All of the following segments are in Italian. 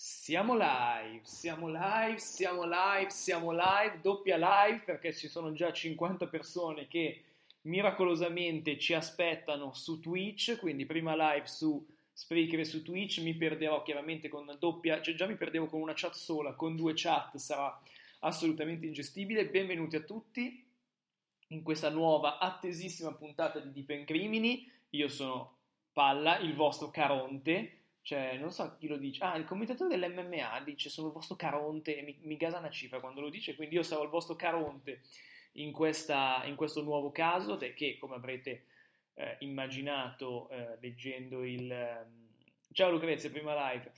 siamo live, siamo live, siamo live, siamo live, doppia live perché ci sono già 50 persone che miracolosamente ci aspettano su Twitch, quindi prima live su Spreaker e su Twitch, mi perderò chiaramente con una doppia, cioè già mi perdevo con una chat sola, con due chat sarà assolutamente ingestibile. Benvenuti a tutti in questa nuova attesissima puntata di Deep Crimini. Io sono Palla, il vostro Caronte, cioè non so chi lo dice. Ah, il commentatore dell'MMA dice sono il vostro Caronte e mi, mi gasa una cifra quando lo dice, quindi io sarò il vostro Caronte in, questa, in questo nuovo caso, che come avrete eh, immaginato eh, leggendo il... ehm, Ciao Lucrezia, prima live.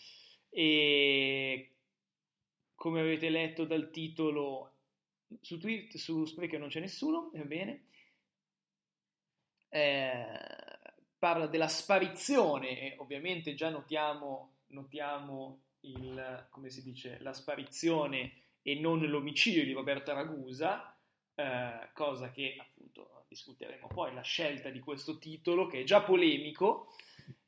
E come avete letto dal titolo, su Twitter, su Spreaker non c'è nessuno, va bene. Eh, parla della sparizione e ovviamente già notiamo, notiamo il, come si dice, la sparizione e non l'omicidio di Roberta Ragusa, eh, cosa che appunto discuteremo poi, la scelta di questo titolo che è già polemico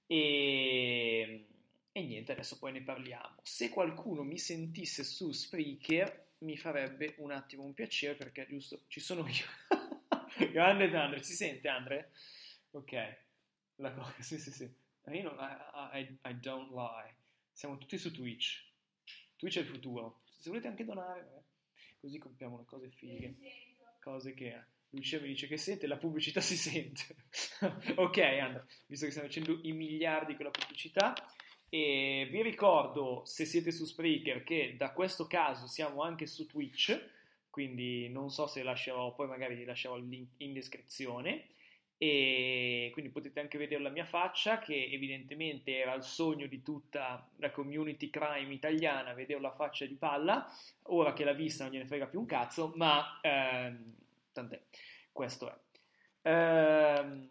e, e niente, adesso poi ne parliamo. Se qualcuno mi sentisse su Spreaker mi farebbe un attimo un piacere perché giusto ci sono io. Grande Andre, si sente Andre? Ok, la cosa, sì sì sì. Io non, I, I, I don't lie. Siamo tutti su Twitch. Twitch è il futuro. Se volete anche donare, vabbè. così compriamo le cose fighe. Cose che Lucia mi dice che sente, la pubblicità si sente. ok, Andrea, visto che stiamo facendo i miliardi con la pubblicità. E vi ricordo, se siete su Spreaker, che da questo caso siamo anche su Twitch, quindi non so se lascerò, poi magari lascerò il link in descrizione. E quindi potete anche vedere la mia faccia, che evidentemente era il sogno di tutta la community crime italiana, vedere la faccia di palla. Ora che l'ha vista non gliene frega più un cazzo, ma ehm, tant'è, questo è. Ehm,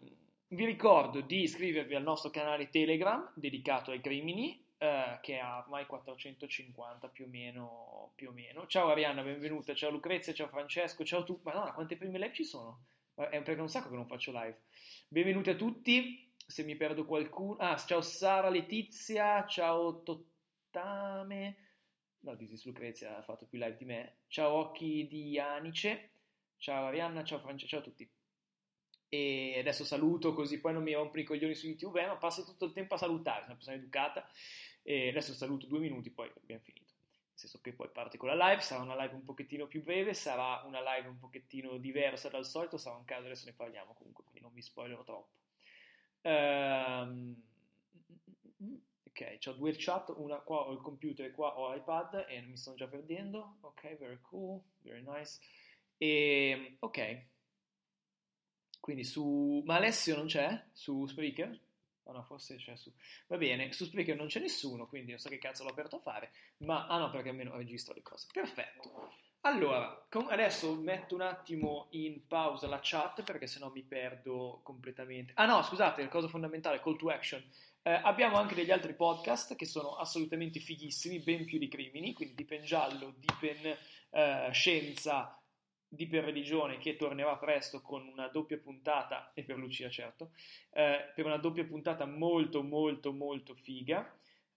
vi ricordo di iscrivervi al nostro canale Telegram dedicato ai crimini, eh, che ha ormai 450 più o, meno, più o meno. Ciao Arianna, benvenuta, ciao Lucrezia, ciao Francesco, ciao tu. Madonna, quante prime live ci sono? È perché un sacco che non faccio live. Benvenuti a tutti, se mi perdo qualcuno... Ah, ciao Sara Letizia, ciao Tottame... No, Disis Lucrezia ha fatto più live di me. Ciao Occhi di Anice, ciao Arianna, ciao Francesco, ciao a tutti. E adesso saluto così poi non mi rompo i coglioni su YouTube, eh, ma passo tutto il tempo a salutare, sono una persona educata. E adesso saluto due minuti, poi abbiamo finito. Senso che poi parte con la live, sarà una live un pochettino più breve, sarà una live un pochettino diversa dal solito, sarà un caso, adesso ne parliamo comunque, quindi non vi spoilerò troppo. Ehm, ok, ho due chat, una qua ho il computer e qua ho l'iPad e mi sto già perdendo. Ok, very cool, very nice. E, ok, quindi su... Ma Alessio non c'è su Spreaker? Ah no, forse c'è su... Va bene, su Spreaker non c'è nessuno, quindi non so che cazzo l'ho aperto a fare, ma... Ah no, perché almeno registro le cose. Perfetto. Allora, com- adesso metto un attimo in pausa la chat perché sennò mi perdo completamente. Ah no, scusate, la cosa fondamentale, call to action. Eh, abbiamo anche degli altri podcast che sono assolutamente fighissimi, ben più di crimini, quindi Dipen Giallo, Dipen eh, Scienza, di per religione che tornerà presto con una doppia puntata, e per Lucia certo, eh, per una doppia puntata molto molto molto figa.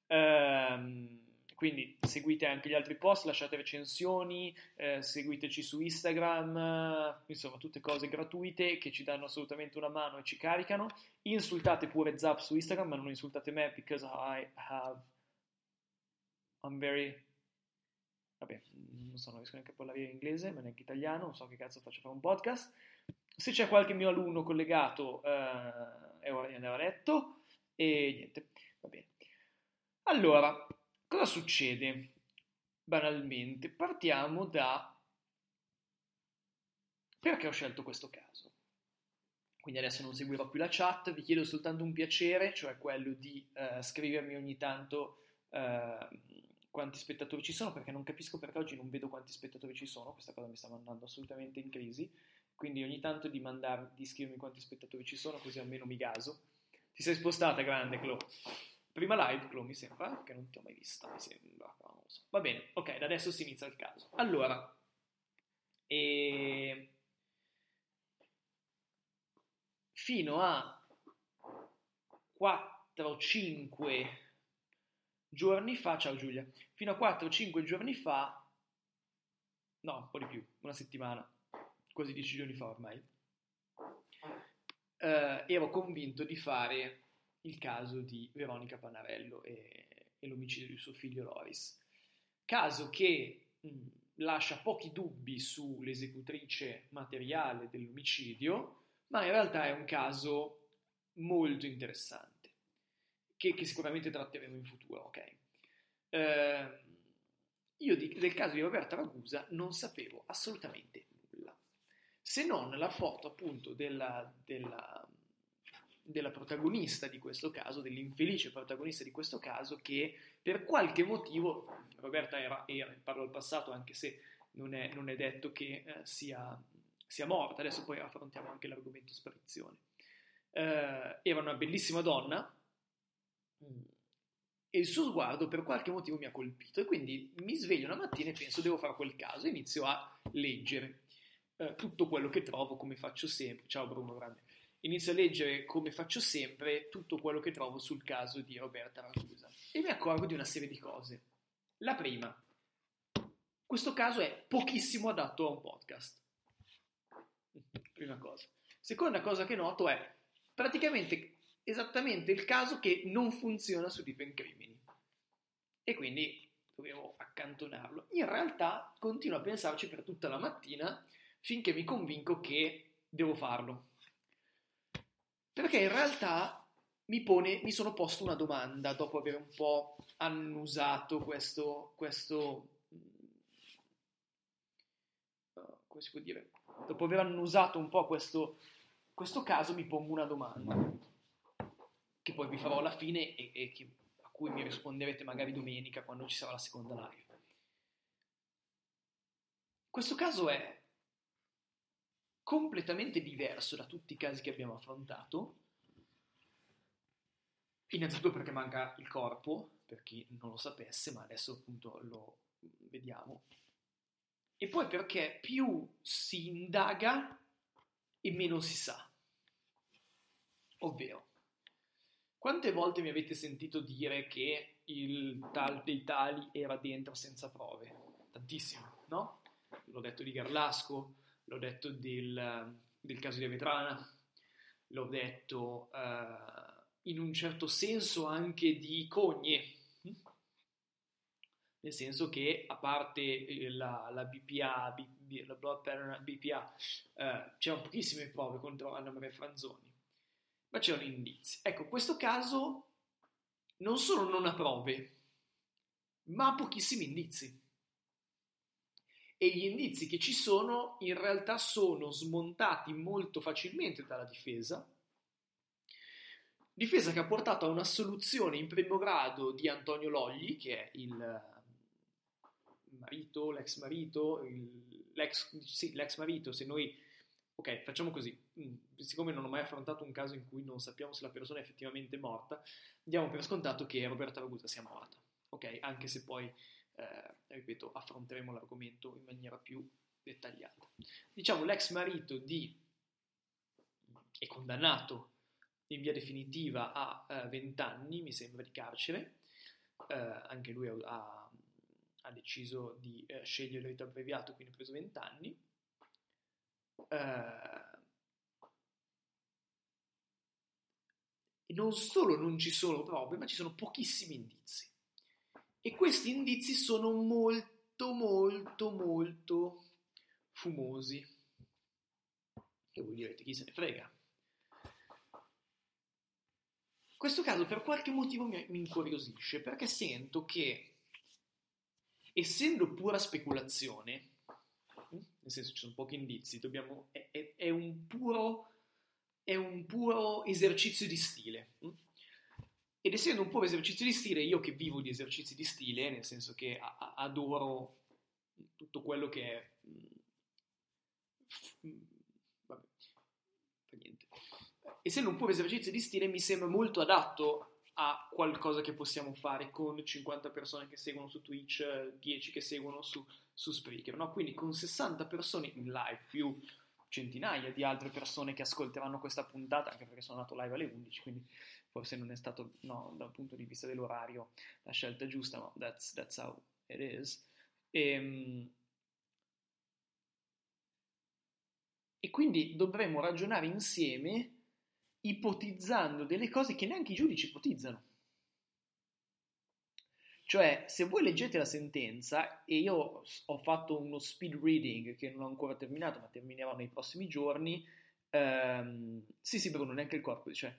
Ehm, quindi seguite anche gli altri post, lasciate recensioni, eh, seguiteci su Instagram, insomma tutte cose gratuite che ci danno assolutamente una mano e ci caricano. Insultate pure Zap su Instagram, ma non insultate me because I have I'm very vabbè, non so, non riesco neanche a parlare in inglese, ma neanche italiano, non so che cazzo faccio fare un podcast. Se c'è qualche mio alunno collegato, eh, è ora di andare a letto e niente, va bene. Allora, cosa succede? Banalmente, partiamo da perché ho scelto questo caso. Quindi adesso non seguirò più la chat, vi chiedo soltanto un piacere, cioè quello di uh, scrivermi ogni tanto uh, quanti spettatori ci sono, perché non capisco perché oggi non vedo quanti spettatori ci sono, questa cosa mi sta mandando assolutamente in crisi, quindi ogni tanto di, mandare, di scrivermi quanti spettatori ci sono, così almeno mi gaso. Ti sei spostata, grande Clo. Prima live, Clo, mi sembra, che non ti ho mai vista, mi sembra, non so. Va bene, ok, da adesso si inizia il caso. Allora, e... fino a 4-5 giorni fa, ciao Giulia, fino a 4-5 giorni fa, no, un po' di più, una settimana, quasi 10 giorni fa ormai, eh, ero convinto di fare il caso di Veronica Pannarello e, e l'omicidio di suo figlio Loris. Caso che mh, lascia pochi dubbi sull'esecutrice materiale dell'omicidio, ma in realtà è un caso molto interessante, che, che sicuramente tratteremo in futuro, ok? Eh, io di, del caso di Roberta Ragusa non sapevo assolutamente nulla, se non la foto appunto della, della della protagonista di questo caso, dell'infelice protagonista di questo caso, che per qualche motivo, Roberta era, era parlo al passato anche se non è, non è detto che eh, sia, sia, morta, adesso poi affrontiamo anche l'argomento sparizione. Eh, era una bellissima donna e il suo sguardo per qualche motivo mi ha colpito e quindi mi sveglio una mattina e penso devo fare quel caso e inizio a leggere eh, tutto quello che trovo come faccio sempre. Ciao Bruno Grande inizio a leggere, come faccio sempre, tutto quello che trovo sul caso di Roberta Ragusa e mi accorgo di una serie di cose. La prima, questo caso è pochissimo adatto a un podcast. Prima cosa. Seconda cosa che noto è praticamente esattamente il caso che non funziona su Deep Crimini. E quindi dovevo accantonarlo. In realtà continuo a pensarci per tutta la mattina finché mi convinco che devo farlo. Perché in realtà mi, pone, mi sono posto una domanda dopo aver un po' annusato questo, questo uh, come si può dire? Dopo aver annusato un po' questo, questo caso mi pongo una domanda che poi vi farò alla fine e, e che, a cui mi risponderete magari domenica quando ci sarà la seconda live. Questo caso è completamente diverso da tutti i casi che abbiamo affrontato. Innanzitutto perché manca il corpo, per chi non lo sapesse, ma adesso appunto lo vediamo. E poi perché più si indaga e meno si sa. Ovvero, quante volte mi avete sentito dire che il tal dei tali era dentro senza prove? Tantissimo, no? L'ho detto di Garlasco, l'ho detto del, del caso di Avetrana, l'ho detto uh, in un certo senso anche di Cogne, hm? nel senso che a parte la, la BPA, B, la blood pattern BPA, uh, c'erano pochissime prove contro Anna Maria Franzoni, ma c'erano indizi. Ecco, questo caso non solo non ha prove, ma ha pochissimi indizi e gli indizi che ci sono in realtà sono smontati molto facilmente dalla difesa. Difesa che ha portato a una soluzione in primo grado di Antonio Logli, che è il marito, l'ex marito, il, l'ex, sì, l'ex marito, se noi... Ok, facciamo così, mm, siccome non ho mai affrontato un caso in cui non sappiamo se la persona è effettivamente morta, diamo per scontato che Roberta Ragusa sia morta, ok? Anche se poi eh, ripeto, affronteremo l'argomento in maniera più dettagliata. Diciamo, l'ex marito di è condannato in via definitiva a eh, 20 anni, mi sembra, di carcere, eh, anche lui ha, ha deciso di eh, scegliere il rito abbreviato, quindi ha preso 20 anni. Eh, non solo non ci sono prove, ma ci sono pochissimi indizi. E questi indizi sono molto, molto, molto fumosi. E voi direte, chi se ne frega? Questo caso per qualche motivo mi, mi incuriosisce, perché sento che, essendo pura speculazione, nel senso ci sono pochi indizi, dobbiamo, è, è, è, un puro, è un puro esercizio di stile. Ed essendo un puro esercizio di stile, io che vivo di esercizi di stile, nel senso che a, a, adoro tutto quello che è... Vabbè, fa niente. Essendo un puro esercizio di stile, mi sembra molto adatto a qualcosa che possiamo fare con 50 persone che seguono su Twitch, 10 che seguono su, su Spreaker, no? Quindi con 60 persone in live più centinaia di altre persone che ascolteranno questa puntata, anche perché sono andato live alle 11, quindi forse non è stato, no, dal punto di vista dell'orario, la scelta giusta, ma that's, that's how it is. E, ehm, e quindi dovremmo ragionare insieme ipotizzando delle cose che neanche i giudici ipotizzano. Cioè, se voi leggete la sentenza, e io ho fatto uno speed reading che non ho ancora terminato, ma terminerò nei prossimi giorni, ehm, sì, sì, Bruno, neanche il corpo, cioè,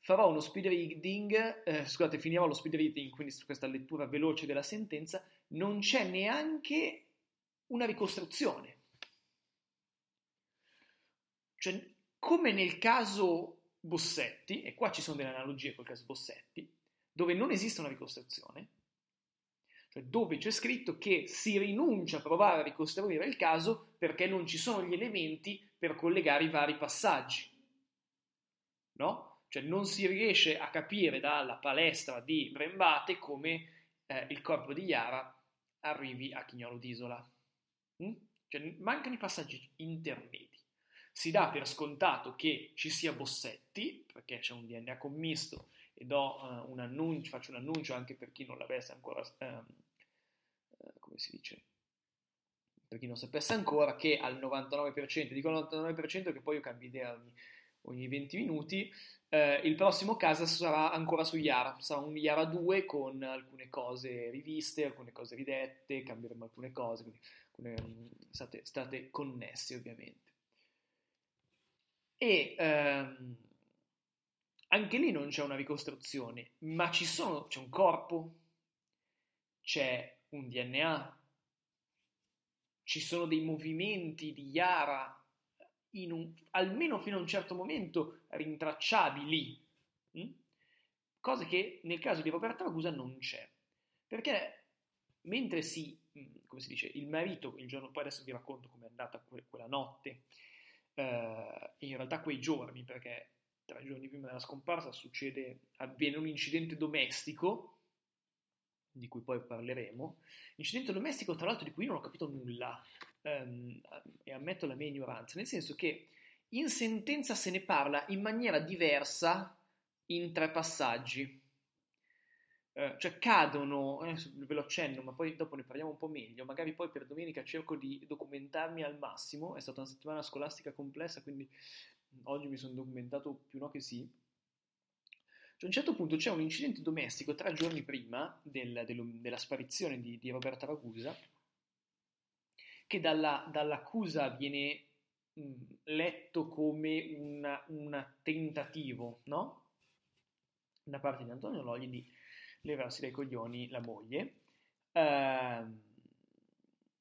farò uno speed reading, eh, scusate, finirò lo speed reading, quindi su questa lettura veloce della sentenza, non c'è neanche una ricostruzione. Cioè, come nel caso Bossetti, e qua ci sono delle analogie col caso Bossetti, dove non esiste una ricostruzione, cioè dove c'è scritto che si rinuncia a provare a ricostruire il caso perché non ci sono gli elementi per collegare i vari passaggi. No? Cioè non si riesce a capire dalla palestra di Brembate come eh, il corpo di Yara arrivi a Chignolo d'Isola. Mm? Cioè mancano i passaggi intermedi. Si dà per scontato che ci sia Bossetti, perché c'è un DNA commisto e do, uh, un annuncio, faccio un annuncio anche per chi non l'avesse ancora, um, uh, come si dice, per chi non sapesse ancora, che al 99%, dico al 99% che poi io cambio idea ogni, ogni 20 minuti, eh, il prossimo caso sarà ancora su Yara, sarà un Yara 2 con alcune cose riviste, alcune cose ridette, cambieremo alcune cose, quindi alcune, state, state connessi ovviamente. E ehm, anche lì non c'è una ricostruzione, ma ci sono, c'è un corpo, c'è un DNA, ci sono dei movimenti di Yara un, almeno fino a un certo momento rintracciabili, mh? Hm? cosa che nel caso di Roberta Ragusa non c'è, perché mentre si, hm, come si dice, il marito, il giorno poi adesso vi racconto com'è andata quella notte, eh, in realtà quei giorni, perché tre giorni prima della scomparsa succede, avviene un incidente domestico, di cui poi parleremo, incidente domestico tra l'altro di cui non ho capito nulla, ehm, e ammetto la mia ignoranza, nel senso che in sentenza se ne parla in maniera diversa in tre passaggi. Eh, cioè cadono, ve lo accenno, ma poi dopo ne parliamo un po' meglio, magari poi per domenica cerco di documentarmi al massimo, è stata una settimana scolastica complessa, quindi oggi mi sono documentato più no che sì. Cioè, a un certo punto c'è un incidente domestico tre giorni prima del, del, della sparizione di, di, Roberta Ragusa, che dalla, dall'accusa viene mh, letto come un tentativo, no? Da parte di Antonio Logli di levarsi dai coglioni la moglie. Eh,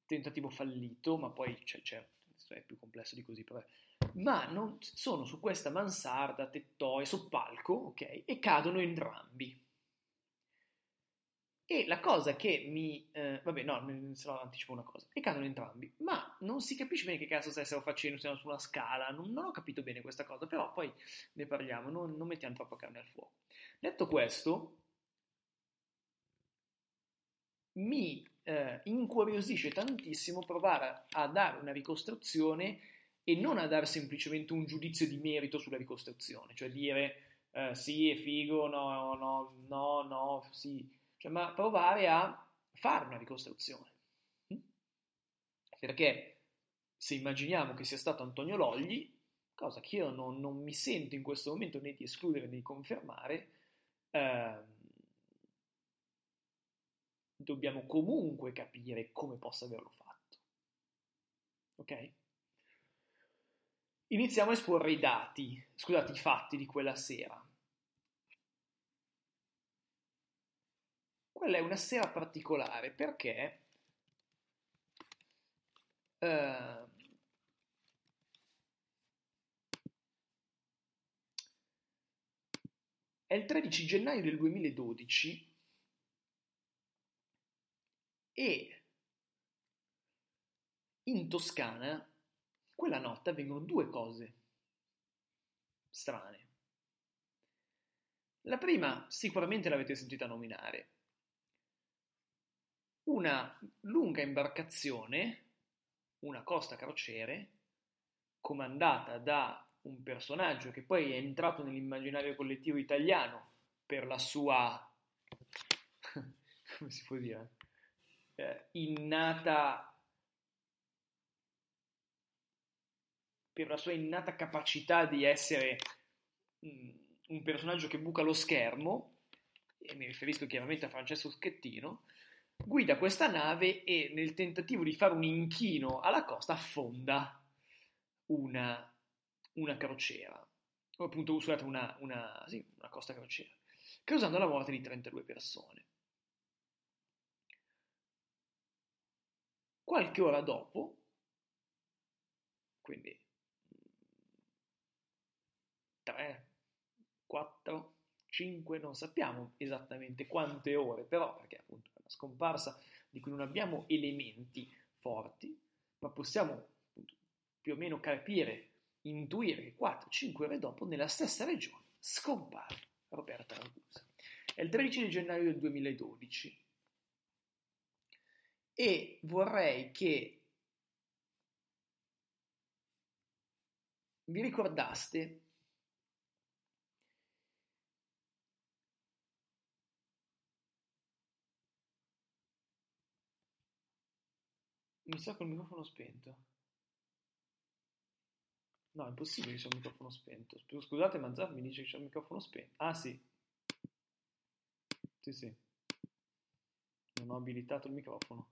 tentativo fallito, ma poi c'è, c'è, è più complesso di così, però. Ma non, sono su questa mansarda, tettoia, sul palco, ok? E cadono entrambi. E la cosa che mi... Eh, vabbè, no, se no anticipo una cosa. E cadono entrambi. Ma non si capisce bene che cazzo stessero facendo, stiano su una scala. Non, non, ho capito bene questa cosa, però poi ne parliamo, non, non mettiamo troppo carne al fuoco. Detto questo, mi eh, incuriosisce tantissimo provare a dare una ricostruzione e non a dare semplicemente un giudizio di merito sulla ricostruzione, cioè dire eh, sì, è figo, no, no, no, no, sì, cioè, ma provare a fare una ricostruzione. Mm? Perché se immaginiamo che sia stato Antonio Logli, cosa che io non, non mi sento in questo momento né di escludere né di confermare, eh, dobbiamo comunque capire come possa averlo fatto. Ok? Iniziamo a esporre i dati, scusate, i fatti di quella sera. Quella è una sera particolare perché eh, è il 13 gennaio del 2012 e in Toscana quella notte avvengono due cose strane. La prima sicuramente l'avete sentita nominare. Una lunga imbarcazione, una costa crociere, comandata da un personaggio che poi è entrato nell'immaginario collettivo italiano per la sua, come si può dire, eh, innata per la sua innata capacità di essere mm, un personaggio che buca lo schermo, e mi riferisco chiaramente a Francesco Schettino, guida questa nave e nel tentativo di fare un inchino alla costa affonda una, una crociera, o appunto scusate, una, una, sì, una costa crociera, causando la morte di 32 persone. Qualche ora dopo, quindi 3, 4, 5, non sappiamo esattamente quante ore, però perché appunto è una scomparsa di cui non abbiamo elementi forti, ma possiamo appunto, più o meno capire, intuire che 4-5 ore dopo nella stessa regione scompare Roberta Ragusa. È il 13 gennaio del 2012 e vorrei che vi ricordaste Mi sa col microfono spento. No, è impossibile che c'è il microfono spento. Scusate, Mazzar mi dice che c'è il microfono spento. Ah, sì. Sì, sì. Non ho abilitato il microfono.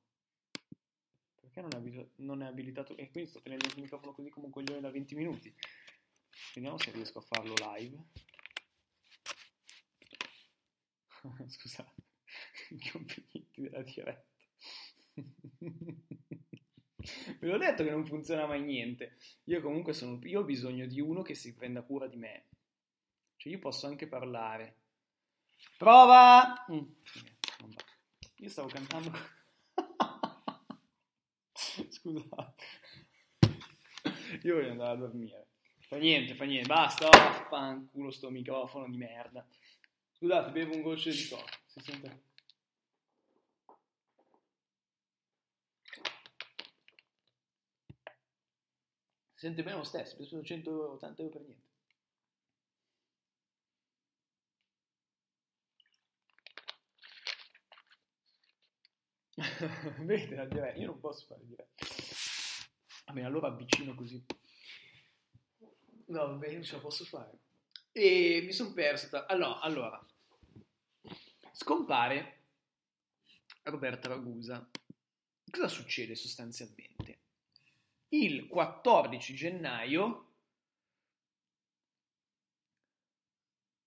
Perché non è, abilitato, non è abilitato? E quindi sto tenendo il microfono così come un coglione da 20 minuti. Vediamo se riesco a farlo live. Scusate, i complimenti della diretta. Ve l'ho detto che non funziona mai niente. Io comunque sono, io ho bisogno di uno che si prenda cura di me. Cioè io posso anche parlare. Prova! Mm. Io stavo cantando. Scusate. Io voglio andare a dormire. Fa niente, fa niente. Basta, oh, fanculo sto microfono di merda. Scusate, bevo un goccio di coca. Si sente? sente bene lo stesso, ho speso 180 euro per niente. Vedi la diretta? Io non posso fare diretta. Vabbè, allora avvicino così. No, vabbè, non ce la posso fare. E mi sono perso. Tra... Allora, allora, scompare Roberta Ragusa. Cosa succede sostanzialmente? il 14 gennaio,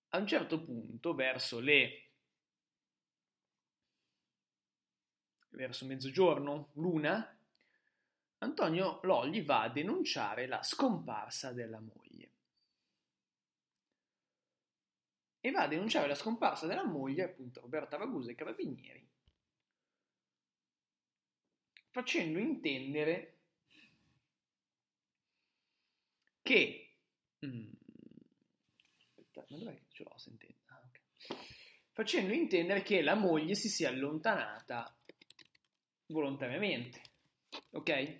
a un certo punto, verso le verso mezzogiorno, l'una, Antonio Logli va a denunciare la scomparsa della moglie. E va a denunciare la scomparsa della moglie, appunto Roberta Ragusa e Carabinieri, facendo intendere che... Mm, aspetta, ma dov'è che ce l'ho sentendo? Ah, okay. Facendo intendere che la moglie si sia allontanata volontariamente, ok?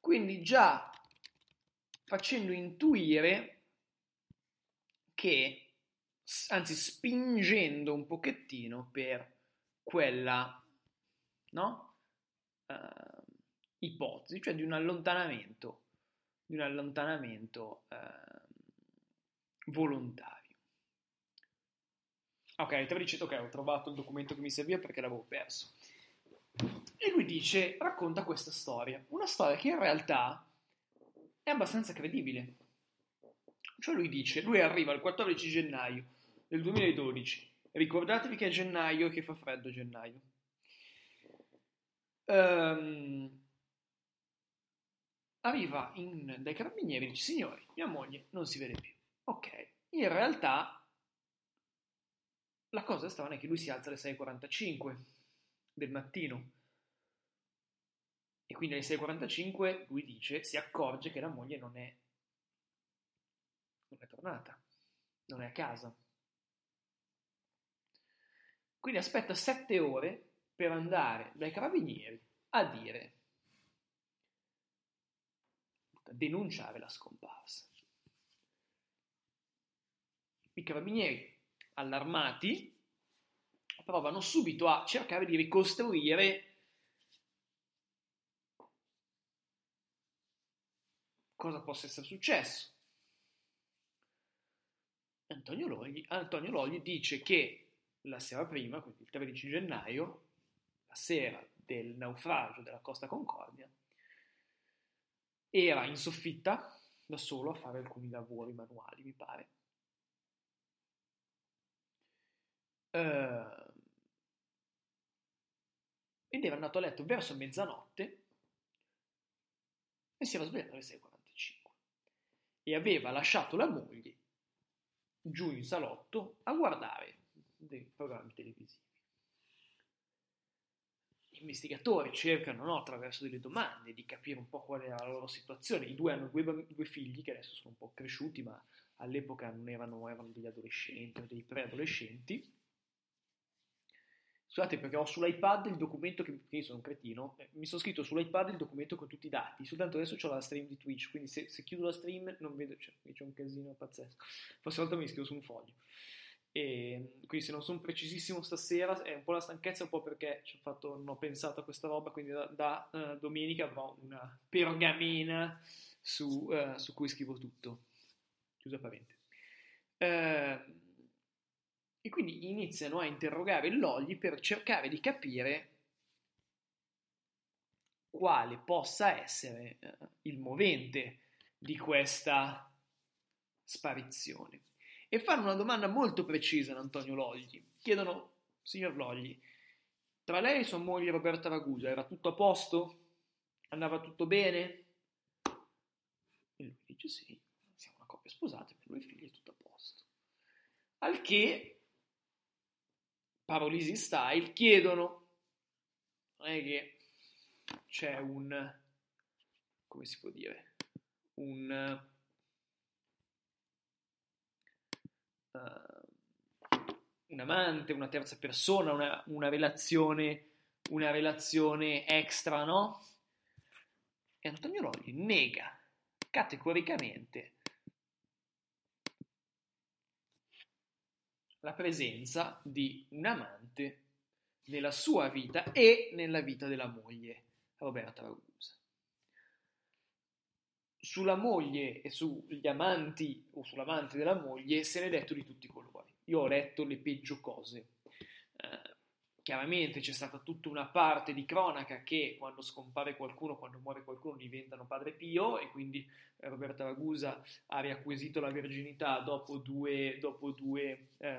Quindi già facendo intuire che, anzi spingendo un pochettino per quella no? Uh, ipotesi, cioè di un allontanamento, di un allontanamento uh, volontario. Ok, te lo dice, ok, ho trovato il documento che mi serviva perché l'avevo perso. E lui dice, racconta questa storia, una storia che in realtà è abbastanza credibile. Cioè lui dice, lui arriva il 14 gennaio del 2012, ricordatevi che è gennaio e che fa freddo gennaio. Um, arriva in, dai carabinieri e dice, signori, mia moglie non si vede più. Ok, in realtà la cosa strana è che lui si alza alle 6.45 del mattino e quindi alle 6.45 lui dice, si accorge che la moglie non è, non è tornata, non è a casa. Quindi aspetta 7 ore per andare dai carabinieri a dire, a denunciare la scomparsa. I carabinieri, allarmati, provano subito a cercare di ricostruire cosa possa essere successo. Antonio Logli, Antonio Logli dice che la sera prima, quindi il 13 gennaio, la sera del naufragio della Costa Concordia, era in soffitta da solo a fare alcuni lavori manuali, mi pare. Uh, ed era andato a letto verso mezzanotte e si era svegliato alle 6.40 e aveva lasciato la moglie giù in salotto a guardare dei programmi televisivi. Gli investigatori cercano no, attraverso delle domande di capire un po' qual era la loro situazione. I due hanno due, due figli che adesso sono un po' cresciuti, ma all'epoca non erano, erano degli adolescenti o dei preadolescenti Scusate perché ho sull'iPad il documento che, io sono un cretino, eh, mi sono scritto sull'iPad il documento con tutti i dati, soltanto adesso ho la stream di Twitch, quindi se, se chiudo la stream non vedo, cioè, c'è un casino pazzesco. Prossima volta mi scrivo su un foglio. E, quindi se non sono precisissimo stasera è un po' la stanchezza, un po' perché fatto, non ho pensato a questa roba, quindi da, da uh, domenica avrò una pergamena su, uh, su cui scrivo tutto. Chiusa parente. Uh, e quindi iniziano a interrogare Logli per cercare di capire quale possa essere eh, il movente di questa sparizione. E fanno una domanda molto precisa ad Antonio Logli. Chiedono, signor Logli, tra lei e sua moglie Roberta Ragusa era tutto a posto? Andava tutto bene? E lui dice sì, siamo una coppia sposata, per lui figli è tutto a posto. Al che Parolisi Style chiedono, non è che c'è un, come si può dire, un, uh, un amante, una terza persona, una, una, relazione, una relazione extra, no? E Antonio Logli nega categoricamente la presenza di un amante nella sua vita e nella vita della moglie Roberta Ragusa. Sulla moglie e sugli amanti o sull'amante della moglie se ne è detto di tutti i colori. Io ho letto le peggio cose. Chiaramente c'è stata tutta una parte di cronaca che quando scompare qualcuno, quando muore qualcuno diventano padre Pio e quindi eh, Roberta Ragusa ha riacquisito la verginità dopo due, dopo due eh,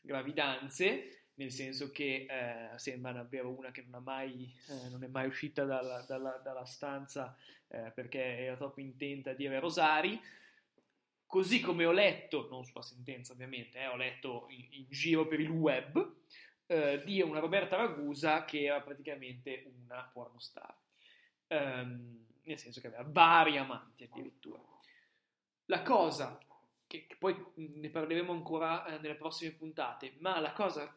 gravidanze nel senso che eh, sembra davvero una che non, mai, eh, non è mai uscita dalla, dalla, dalla stanza eh, perché era troppo intenta a dire rosari. Così come ho letto, non sulla sentenza ovviamente, eh, ho letto in, in, giro per il web, eh, di una Roberta Ragusa che era praticamente una pornostar, um, nel senso che aveva vari amanti addirittura. La cosa, che, che poi ne parleremo ancora eh, nelle prossime puntate, ma la cosa...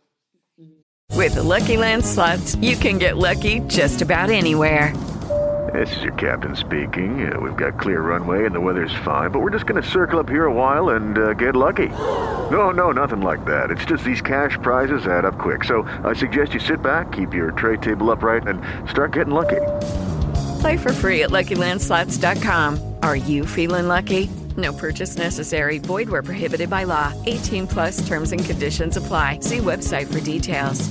With the Lucky Land slots, you can get lucky just about anywhere. This is your captain speaking. Uh, we've got clear runway and the weather's fine, but we're just going to circle up here a while and uh, get lucky. No, no, nothing like that. It's just these cash prizes add up quick. So I suggest you sit back, keep your tray table upright, and start getting lucky. Play for free at LuckyLandSlots.com. Are you feeling lucky? No purchase necessary. Void where prohibited by law. 18 plus terms and conditions apply. See website for details.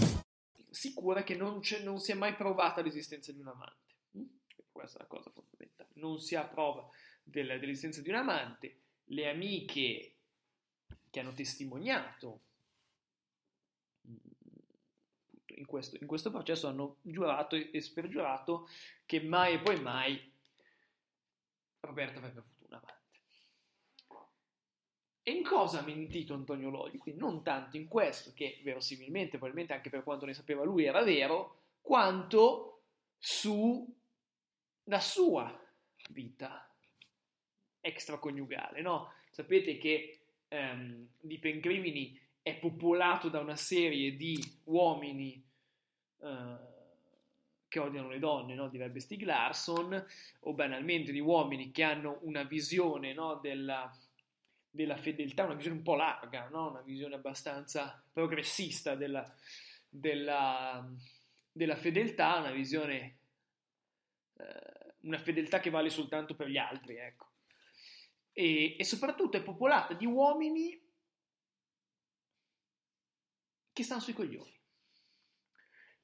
Sicura che non, non si è mai provata l'esistenza di un amante. Questa è la cosa fondamentale. Non si ha prova del, dell'esistenza di un amante. Le amiche che hanno testimoniato mm, in questo, in questo processo hanno giurato e spergiurato che mai e poi mai Roberto avrebbe avuto un amante. E in cosa ha mentito Antonio Logli? Quindi non tanto in questo, che verosimilmente, probabilmente anche per quanto ne sapeva lui era vero, quanto sulla sua vita extraconiugale, no? Sapete che ehm, di Pencrimini è popolato da una serie di uomini eh, che odiano le donne, no? direbbe Stig Larsson, o banalmente di uomini che hanno una visione no? della, della, fedeltà, una visione un po' larga, no? una visione abbastanza progressista della, della, della fedeltà, una visione, eh, una fedeltà che vale soltanto per gli altri, ecco. E, e soprattutto è popolata di uomini che stanno sui coglioni.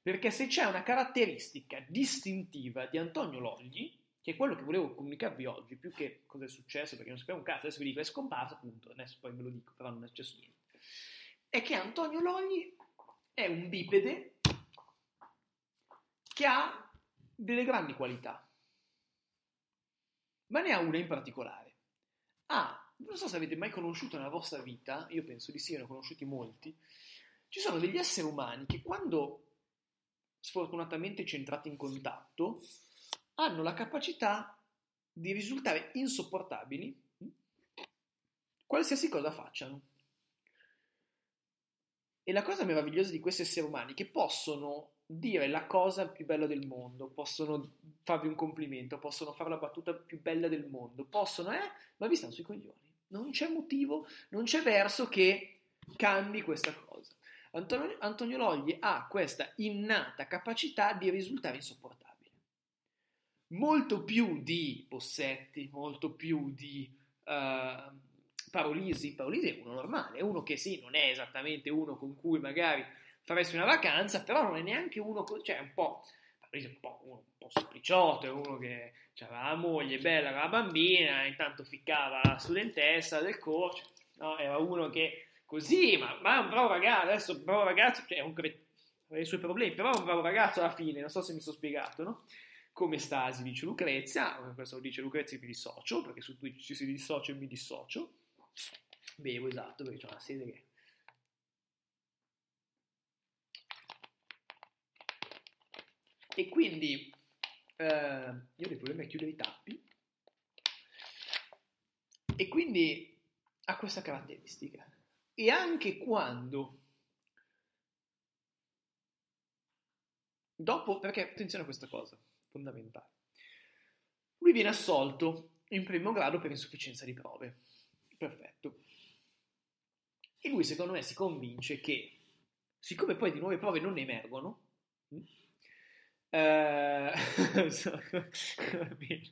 Perché se c'è una caratteristica distintiva di Antonio Logli, che è quello che volevo comunicarvi oggi, più che cosa è successo, perché non sappiamo un cazzo, adesso vi dico è scomparso, appunto, adesso poi ve lo dico, però non è successo niente, è che Antonio Logli è un bipede che ha delle grandi qualità, ma ne ha una in particolare. Ah, non so se avete mai conosciuto nella vostra vita, io penso di sì, ne ho conosciuti molti, ci sono degli esseri umani che quando sfortunatamente centrati in contatto, hanno la capacità di risultare insopportabili qualsiasi cosa facciano. E la cosa meravigliosa di questi esseri umani è che possono dire la cosa più bella del mondo, possono farvi un complimento, possono fare la battuta più bella del mondo, possono, eh, ma vi stanno sui coglioni. Non c'è motivo, non c'è verso che cambi questa cosa. Antonio, Antonio Logli ha questa innata capacità di risultare insopportabile. Molto più di Possetti, molto più di uh, Parolisi. Parolisi è uno normale, è uno che sì, non è esattamente uno con cui magari faresti una vacanza, però non è neanche uno, cioè un po', un po', un po sempliciotto, è uno che aveva la moglie bella, la bambina, intanto ficcava la studentessa del corso, no? era uno che così, ma, ma, è un bravo ragazzo, adesso un bravo ragazzo, cioè è un cre... ha i suoi problemi, però è un bravo ragazzo alla fine, non so se mi sono spiegato, no? Come stasi, dice Lucrezia, questo lo dice Lucrezia mi dissocio, perché su Twitch ci si dissocia e mi dissocio. Bevo, esatto, perché c'è una sede che... E quindi eh, io ho dei problemi a chiudere i tappi. E quindi ha questa caratteristica e anche quando dopo, perché attenzione a questa cosa, fondamentale, lui viene assolto in primo grado per insufficienza di prove. Perfetto. E lui secondo me si convince che, siccome poi di nuove prove non ne emergono, eh,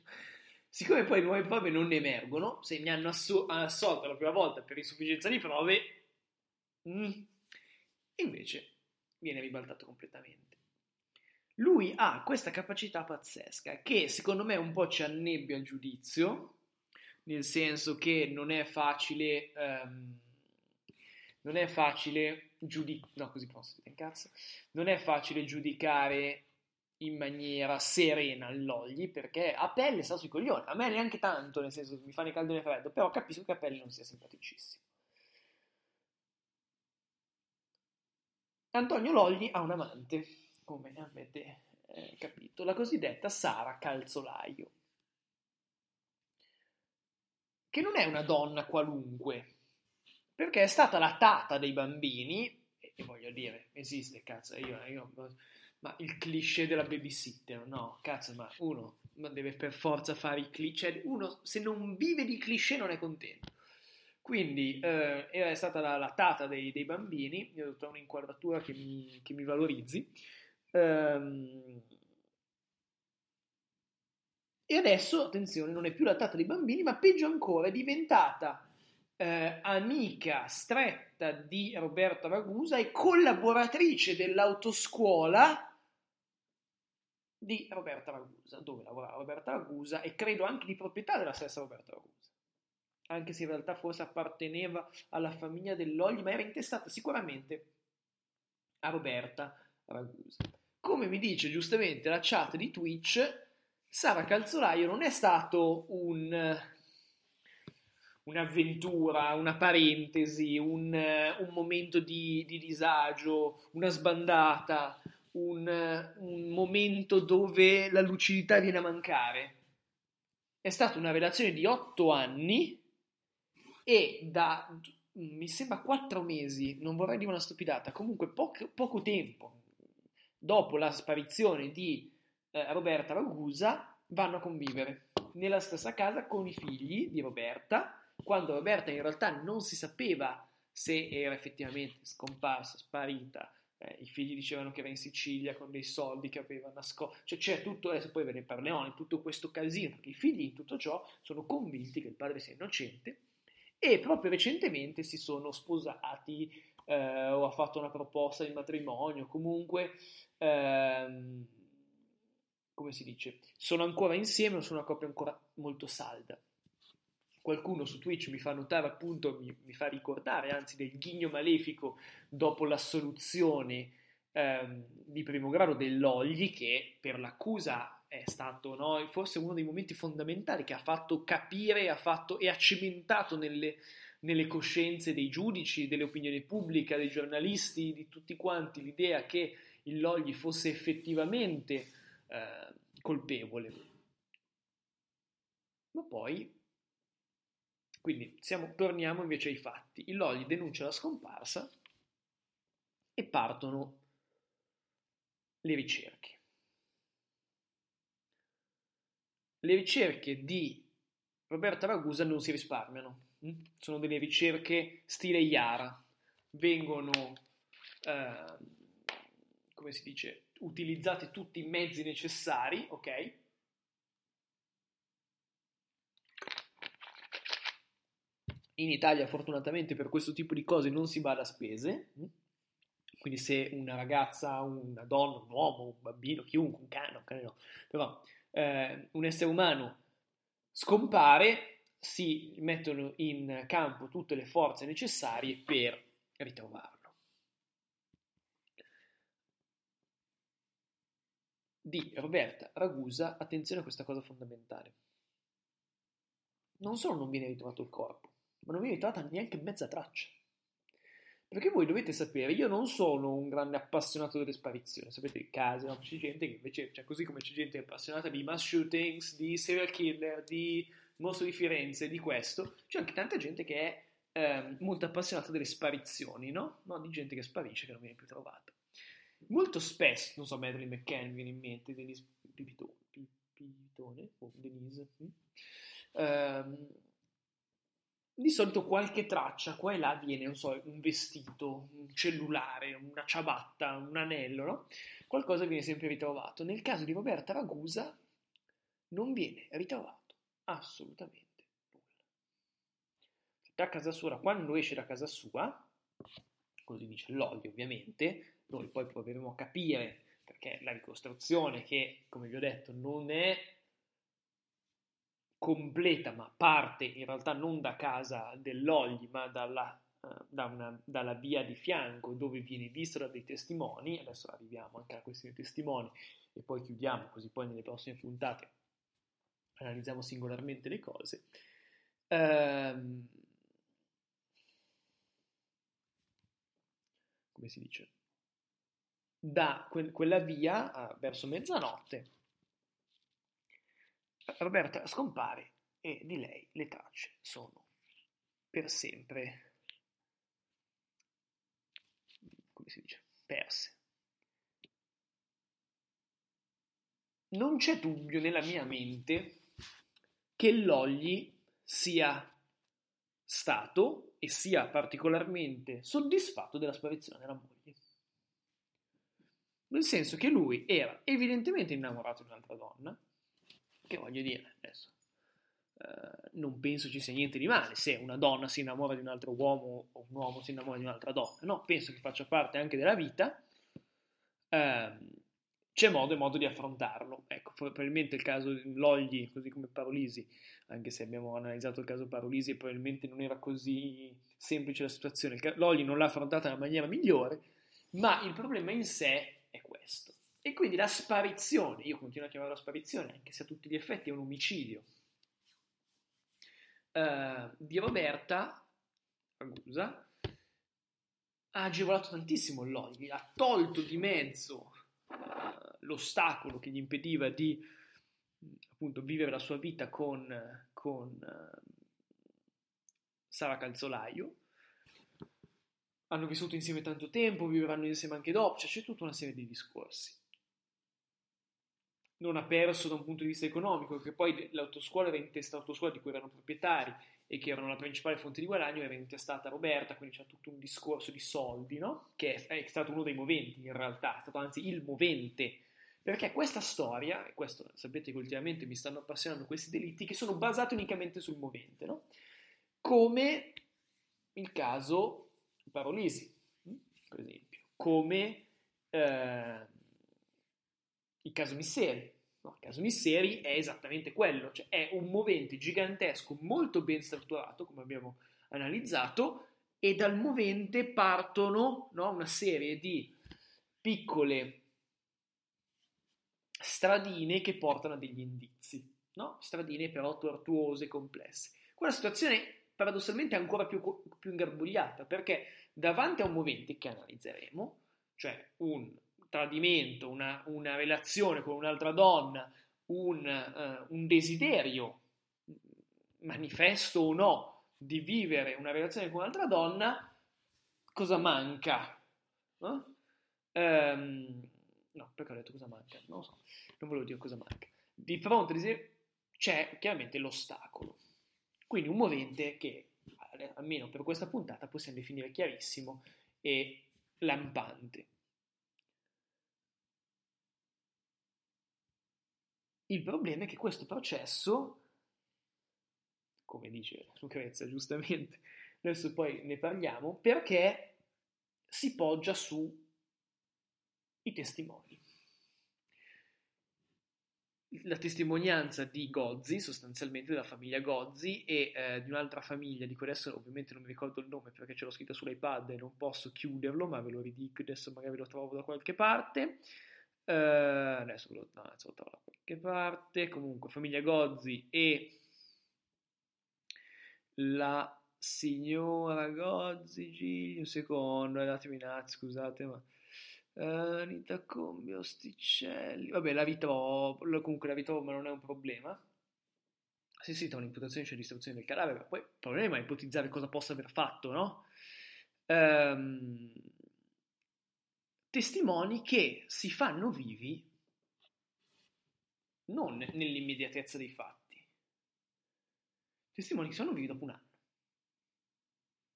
Siccome poi nuove prove non ne emergono, se mi hanno assu- assolto la prima volta per insufficienza di prove, mm, invece viene ribaltato completamente. Lui ha questa capacità pazzesca che secondo me un po' ci annebbia il giudizio, nel senso che non è facile, um, non è facile giudicare, no così posso cazzo, non è facile giudicare in maniera serena all'Ogli perché a pelle sta sui coglioni. A me neanche tanto, nel senso mi fa né caldo né freddo, però capisco che a pelle non sia simpaticissimo. Antonio Logli ha un amante, come avete eh, capito, la cosiddetta Sara Calzolaio, che non è una donna qualunque, perché è stata la tata dei bambini, e, e voglio dire, esiste, cazzo, io, io ma il cliché della babysitter, no, cazzo, ma uno ma deve per forza fare i cliché, cioè uno se non vive di cliché non è contento. Quindi eh, è stata la, la tata dei, dei, bambini, io ho dato un'inquadratura che mi, che mi valorizzi. Ehm, e adesso, attenzione, non è più la tata dei bambini, ma peggio ancora, è diventata eh, amica stretta di Roberta Ragusa e collaboratrice dell'autoscuola di Roberta Ragusa, dove lavora Roberta Ragusa e credo anche di proprietà della stessa Roberta Ragusa. Anche se in realtà forse apparteneva alla famiglia dell'Ogli, ma era intestata sicuramente a Roberta Ragusa. Come mi dice giustamente la chat di Twitch, Sara Calzolaio non è stato un, un'avventura, una parentesi, un, un momento di, di, disagio, una sbandata, un, un momento dove la lucidità viene a mancare. È stata una relazione di otto anni e da, mi sembra, quattro mesi, non vorrei dire una stupidata, comunque poco, poco tempo dopo la sparizione di eh, Roberta Ragusa, vanno a convivere nella stessa casa con i figli di Roberta, quando Roberta in realtà non si sapeva se era effettivamente scomparsa, sparita, eh, i figli dicevano che era in Sicilia con dei soldi che aveva nascosto, cioè c'è tutto, adesso poi ve ne parlerò, in tutto questo casino, perché i figli in tutto ciò sono convinti che il padre sia innocente e proprio recentemente si sono sposati eh, o ha fatto una proposta di matrimonio, comunque ehm, come si dice, sono ancora insieme, sono una coppia ancora molto salda. Qualcuno su Twitch mi fa notare appunto, mi, mi fa ricordare anzi del ghigno malefico dopo l'assoluzione ehm, di primo grado dell'Ogli che per l'accusa è stato no, forse uno dei momenti fondamentali che ha fatto capire ha fatto, e ha cimentato nelle, nelle coscienze dei giudici, dell'opinione pubblica, dei giornalisti, di tutti quanti l'idea che il Logli fosse effettivamente eh, colpevole. Ma poi, quindi siamo, torniamo invece ai fatti. Il Logli denuncia la scomparsa e partono le ricerche. Le ricerche di Roberta Ragusa non si risparmiano, hm? sono delle ricerche stile Iara, vengono, eh, come si dice, utilizzate tutti i mezzi necessari, ok? In Italia fortunatamente per questo tipo di cose non si bada a spese, quindi se una ragazza, una donna, un uomo, un bambino, chiunque, un cane, un cane no, però eh, un essere umano scompare, si mettono in campo tutte le forze necessarie per ritrovarlo. di Roberta Ragusa, attenzione a questa cosa fondamentale. Non solo non viene ritrovato il corpo, ma non viene ritrovata neanche mezza traccia. Perché voi dovete sapere, io non sono un grande appassionato delle sparizioni, sapete i casi, no? c'è gente che invece, cioè così come c'è gente appassionata di mass shootings, di serial killer, di mostro di Firenze, di questo, c'è anche tanta gente che è eh, molto appassionata delle sparizioni, no? no? Di gente che sparisce che non viene più trovata. Molto spesso, non so, Madeline McCann viene in mente, Denise Pipitone, o Denise, sì. um, di solito qualche traccia qua e là viene, non so, un vestito, un cellulare, una ciabatta, un anello, no? Qualcosa viene sempre ritrovato. Nel caso di Roberta Ragusa non viene ritrovato assolutamente nulla. Da casa sua, quando esce da casa sua, così dice l'olio ovviamente, noi poi proveremo a capire perché la ricostruzione che, come vi ho detto, non è completa, ma parte in realtà non da casa dell'Ogli, ma dalla, uh, da una, dalla via di fianco dove viene visto da dei testimoni, adesso arriviamo anche alla questione dei testimoni e poi chiudiamo, così poi nelle prossime puntate analizziamo singolarmente le cose. Um, come si dice? da que- quella via uh, verso mezzanotte. Roberta scompare e di lei le tracce sono per sempre, come si dice, perse. non c'è dubbio nella mia mente che Logli sia stato e sia particolarmente soddisfatto della sparizione della moglie. Nel senso che lui era evidentemente innamorato di un'altra donna, che voglio dire adesso, eh, non penso ci sia niente di male se una donna si innamora di un altro uomo o un uomo si innamora di un'altra donna, no, penso che faccia parte anche della vita. Eh, c'è modo e modo di affrontarlo. Ecco, probabilmente il caso di Logli, così come Parolisi, anche se abbiamo analizzato il caso Parolisi, probabilmente non era così semplice la situazione. Logli non l'ha affrontata nella maniera migliore, ma il problema in sé è questo. E quindi la sparizione, io continuo a chiamarla sparizione, anche se a tutti gli effetti è un omicidio, eh, di Roberta Ragusa ha agevolato tantissimo Logli, ha tolto di mezzo l'ostacolo che gli impediva di appunto vivere la sua vita con, con Sara Calzolaio. Hanno vissuto insieme tanto tempo, vivranno insieme anche dopo, cioè c'è tutta una serie di discorsi. Non ha perso da un punto di vista economico, perché poi l'autoscuola era in testa autoscuola di cui erano proprietari e che erano la principale fonte di guadagno, era intestata a Roberta, quindi c'è tutto un discorso di soldi, no? Che è, è stato uno dei moventi in realtà, è stato anzi il movente perché questa storia, e questo sapete che ultimamente mi stanno appassionando questi delitti, che sono basati unicamente sul movente, no? come il caso Parolisi, hm? per esempio, come eh, il caso Misseri. No, il caso Misseri è esattamente quello, cioè è un movente gigantesco, molto ben strutturato, come abbiamo analizzato, e dal movente partono no, una serie di piccole stradine che portano a degli indizi, no? stradine però tortuose, complesse. Quella situazione paradossalmente è ancora più, più ingarbugliata perché davanti a un movente che analizzeremo, cioè un tradimento, una, una relazione con un'altra donna, un, uh, un, desiderio, manifesto o no, di vivere una relazione con un'altra donna, cosa manca? No? Um, no, perché ho detto cosa manca? Non lo so non volevo dire cosa manca. Di fronte c'è chiaramente l'ostacolo. Quindi un movente che, almeno per questa puntata, possiamo definire chiarissimo e lampante. Il problema è che questo processo, come dice Lucrezia giustamente, adesso poi ne parliamo, perché si poggia sui testimoni la testimonianza di Gozzi, sostanzialmente della famiglia Gozzi e eh, di un'altra famiglia, di cui adesso ovviamente non mi ricordo il nome perché ce l'ho scritto sull'iPad e non posso chiuderlo, ma ve lo ridico adesso, magari lo trovo da qualche parte. Uh, adesso, lo, no, adesso lo trovo da qualche parte. Comunque, famiglia Gozzi e la signora Gozzi, Gigi, un secondo, datemi un attimo, scusate, ma Uh, Anita Combi, Osticcelli. Vabbè, la ritrovo. Comunque la ritrovo, ma non è un problema. Se si trova un'imputazione c'è distruzione del cadavere, poi il problema è ipotizzare cosa possa aver fatto, no? Um, testimoni che si fanno vivi non nell'immediatezza dei fatti. Testimoni che sono vivi dopo un anno.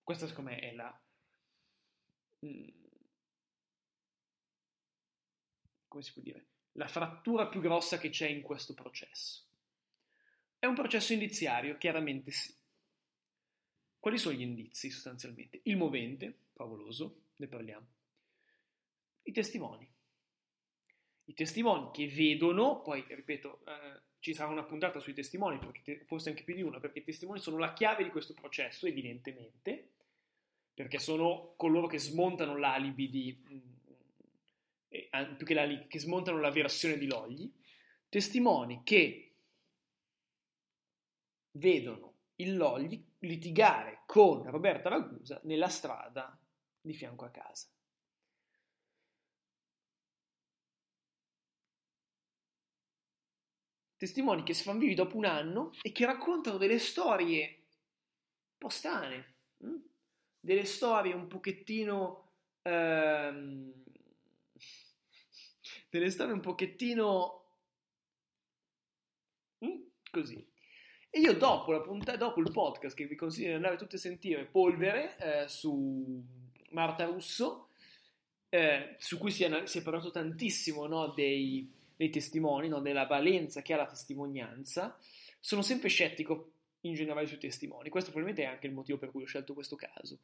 Questa secondo me è la... Mm, come si può dire, la frattura più grossa che c'è in questo processo. È un processo indiziario, chiaramente sì. Quali sono gli indizi sostanzialmente? Il movente, favoloso, ne parliamo. I testimoni. I testimoni che vedono, poi ripeto, eh, ci sarà una puntata sui testimoni, te, forse anche più di una, perché i testimoni sono la chiave di questo processo, evidentemente, perché sono coloro che smontano l'alibi di, più che, la, che smontano la versione di Logli, testimoni che vedono il Logli litigare con Roberta Ragusa nella strada di fianco a casa. Testimoni che si fanno vivi dopo un anno e che raccontano delle storie un po' strane, hm? delle storie un pochettino ehm, delle storie un pochettino Così. E io dopo, la puntata, dopo il podcast che vi consiglio di andare tutti a sentire, Polvere, eh, su Marta Russo, eh, su cui si è, si è parlato tantissimo no, dei, dei, testimoni, no, della valenza che ha la testimonianza, sono sempre scettico in generale sui testimoni. Questo probabilmente è anche il motivo per cui ho scelto questo caso.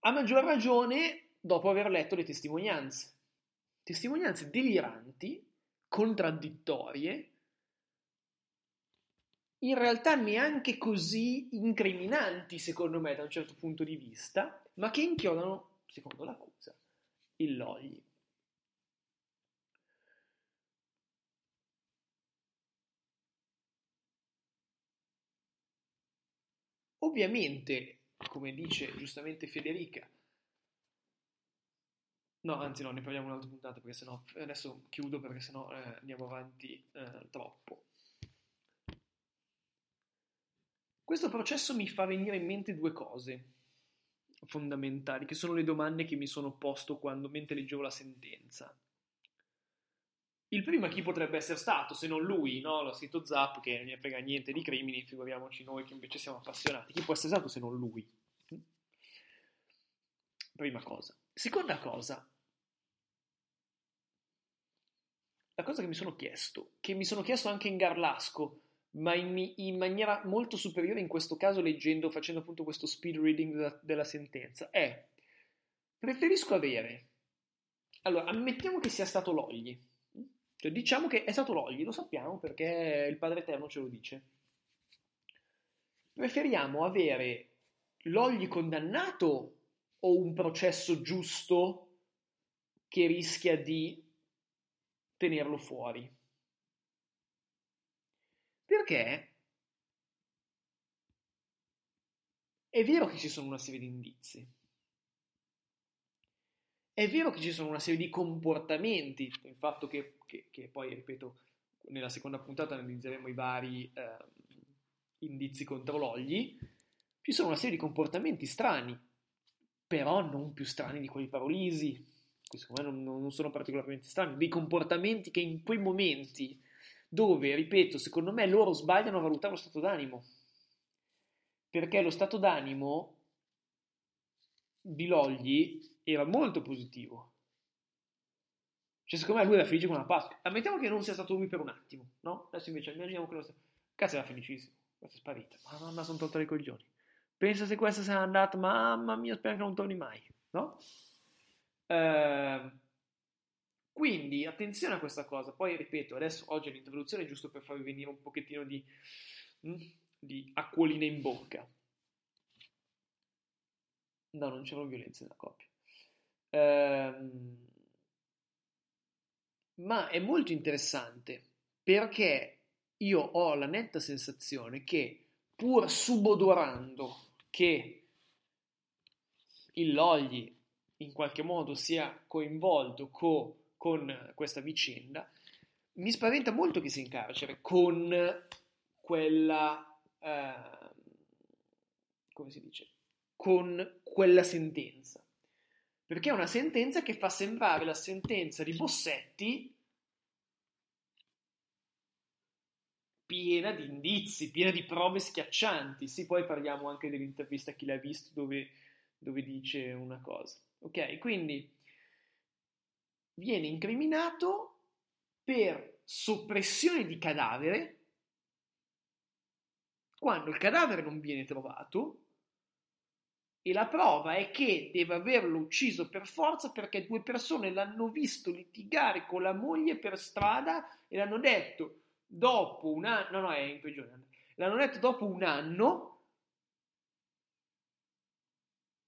A maggior ragione dopo aver letto le testimonianze. Testimonianze deliranti, contraddittorie, in realtà neanche così incriminanti, secondo me, da un certo punto di vista, ma che inchiodano, secondo l'accusa, il Logli. Ovviamente, come dice giustamente Federica, no, anzi no, ne parliamo un'altra puntata perché sennò adesso chiudo perché sennò eh, andiamo avanti eh, troppo. Questo processo mi fa venire in mente due cose fondamentali, che sono le domande che mi sono posto quando, mentre leggevo la sentenza. Il primo chi potrebbe essere stato, se non lui, no? L'ha scritto Zap, che non ne frega niente di crimini, figuriamoci noi che invece siamo appassionati. Chi può essere stato se non lui? Prima cosa. Seconda cosa. La cosa che mi sono chiesto, che mi sono chiesto anche in Garlasco, ma in, in, maniera molto superiore in questo caso leggendo, facendo appunto questo speed reading della, della sentenza, è preferisco avere, allora ammettiamo che sia stato Logli, cioè diciamo che è stato Logli, lo sappiamo perché il Padre Eterno ce lo dice, preferiamo avere Logli condannato o un processo giusto che rischia di tenerlo fuori? Perché è vero che ci sono una serie di indizi, è vero che ci sono una serie di comportamenti, il fatto che, che, che poi, ripeto, nella seconda puntata analizzeremo i vari eh, indizi contro l'ogli, ci sono una serie di comportamenti strani, però non più strani di quelli parolisi, che secondo me non, non sono particolarmente strani, dei comportamenti che in quei momenti dove, ripeto, secondo me loro sbagliano a valutare lo stato d'animo, perché lo stato d'animo di Logli era molto positivo. Cioè, secondo me lui era felice con la Pasqua. Ammettiamo che non sia stato lui per un attimo, no? Adesso invece immaginiamo che lo sia. Cazzo, era felicissimo. Questa è sparita. Mamma, sono tolto le coglioni. Pensa se questa n'è andata, mamma mia, spero che non torni mai, no? Ehm quindi attenzione a questa cosa. Poi ripeto, adesso oggi l'introduzione è giusto per farvi venire un pochettino di, mm, di acquolina in bocca. No, non c'erano violenze nella coppia. Ehm, ma è molto interessante perché io ho la netta sensazione che pur subodorando che il Logli in qualche modo sia coinvolto con con questa vicenda, mi spaventa molto che sia in carcere con quella, eh, come si dice, con quella sentenza. Perché è una sentenza che fa sembrare la sentenza di Bossetti piena di indizi, piena di prove schiaccianti. Sì, poi parliamo anche dell'intervista a chi l'ha visto dove, dove dice una cosa. Ok, quindi viene incriminato per soppressione di cadavere quando il cadavere non viene trovato e la prova è che deve averlo ucciso per forza perché due persone l'hanno visto litigare con la moglie per strada e l'hanno detto dopo un anno, no no è in prigione, l'hanno detto dopo un anno.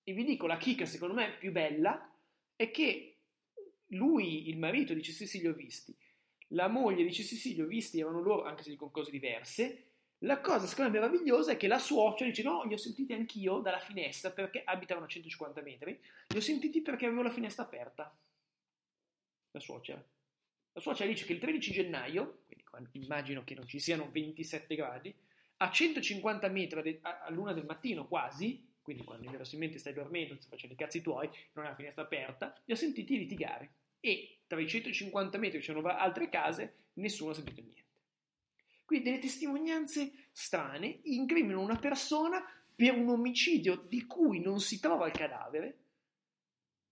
E vi dico la chicca secondo me più bella è che lui, il marito, dice sì sì li ho visti, la moglie dice sì sì li ho visti, erano loro, anche se dicono cose diverse, la cosa secondo me meravigliosa è che la suocera dice no, li ho sentiti anch'io dalla finestra perché abitavano a 150 metri, li ho sentiti perché avevo la finestra aperta. La suocera. La suocera dice che il 13 gennaio, quindi immagino che non ci siano 27 gradi, a 150 metri all'una del mattino quasi, quindi quando verosimilmente stai dormendo, stai facendo i cazzi tuoi, non hai la finestra aperta, li ho sentiti litigare e tra i 150 metri c'erano altre case, nessuno ha sentito niente. Quindi delle testimonianze strane incriminano una persona per un omicidio di cui non si trova il cadavere,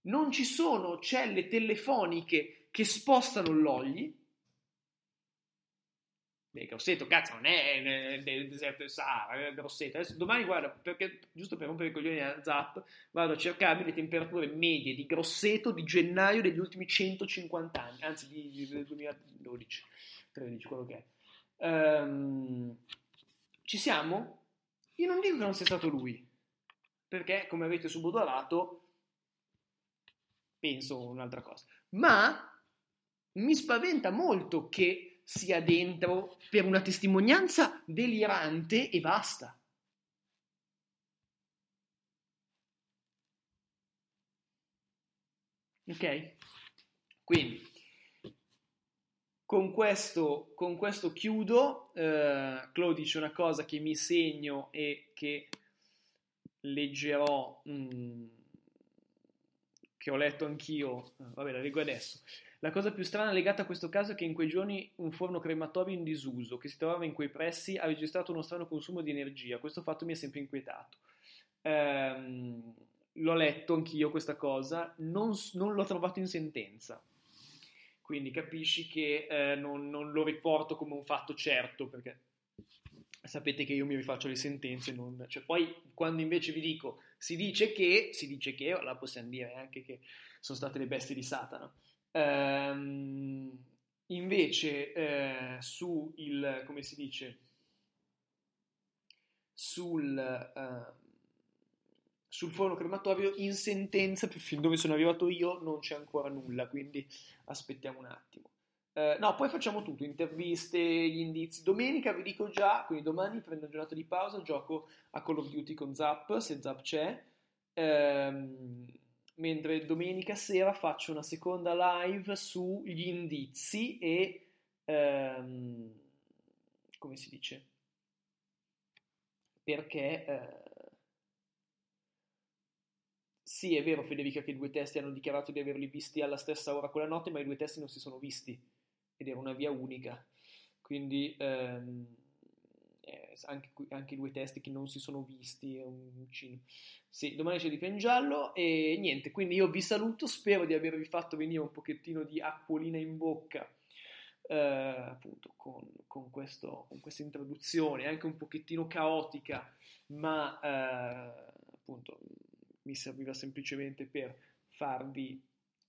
non ci sono celle telefoniche che spostano l'ogli. Beh, Grosseto, cazzo, non è nel deserto del Sahara, è Grosseto. Adesso domani, guarda, perché, giusto per rompere i coglioni a Zap, vado a cercarmi le temperature medie di Grosseto di gennaio degli ultimi 150 anni, anzi di, del 2012, 13, quello che è. Um, ci siamo? Io non dico che non sia stato lui, perché, come avete subodorato, penso un'altra cosa. Ma mi spaventa molto che sia dentro per una testimonianza delirante e basta. Ok? Quindi, con questo, con questo chiudo. Eh, Claude dice una cosa che mi segno e che leggerò. Mm, che ho letto anch'io, vabbè la leggo adesso. La cosa più strana legata a questo caso è che in quei giorni un forno crematorio in disuso che si trovava in quei pressi ha registrato uno strano consumo di energia. Questo fatto mi ha sempre inquietato. Ehm, l'ho letto anch'io questa cosa, non, non, l'ho trovato in sentenza. Quindi capisci che eh, non, non, lo riporto come un fatto certo, perché sapete che io mi rifaccio le sentenze. Non, cioè, poi quando invece vi dico si dice che, si dice che, allora possiamo dire anche che sono state le bestie di Satana. Ehm, invece eh, su il, come si dice, sul, eh, sul forno crematorio in sentenza, fin dove sono arrivato io, non c'è ancora nulla, quindi aspettiamo un attimo. Eh, no, poi facciamo tutto, interviste, gli indizi. Domenica vi dico già, quindi domani prendo una giornata di pausa, gioco a Call of Duty con Zap, se Zap c'è. Ehm, mentre domenica sera faccio una seconda live sugli indizi e... Ehm, come si dice? Perché... Eh, sì, è vero, Federica, che i due testi hanno dichiarato di averli visti alla stessa ora quella notte, ma i due testi non si sono visti ed era una via unica. Quindi ehm, eh, anche, anche, i due testi che non si sono visti è un. Sì, domani c'è di Pengiallo e niente, quindi io vi saluto, spero di avervi fatto venire un pochettino di acquolina in bocca. Eh, appunto con, con, questo, con, questa introduzione anche un pochettino caotica ma eh, appunto mi serviva semplicemente per farvi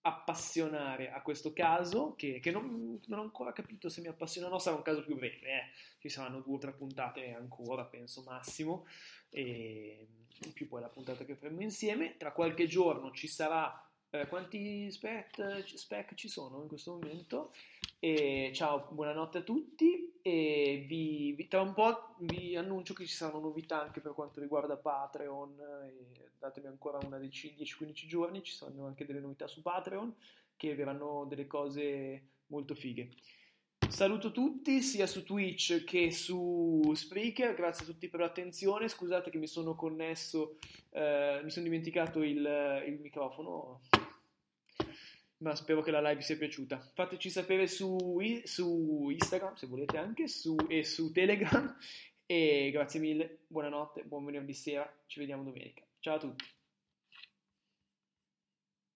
appassionare a questo caso, che, che non, non, ho ancora capito se mi appassiona o no, sarà un caso più breve, eh. ci saranno due o tre puntate ancora, penso massimo, e più poi la puntata che faremo insieme. Tra qualche giorno ci sarà, eh, quanti spec, spec ci sono in questo momento? E ciao, buonanotte a tutti e vi, vi, tra un po' vi annuncio che ci saranno novità anche per quanto riguarda Patreon datemi ancora una decina, 10-15 giorni, ci saranno anche delle novità su Patreon che verranno delle cose molto fighe. Saluto tutti sia su Twitch che su Spreaker, grazie a tutti per l'attenzione, scusate che mi sono connesso, eh, mi sono dimenticato il, il microfono, ma spero che la live vi sia piaciuta. Fateci sapere su, su Instagram, se volete anche, su, e su Telegram. E grazie mille, buonanotte, buon venerdì sera, ci vediamo domenica. Ciao a tutti.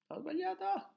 Ho sbagliato!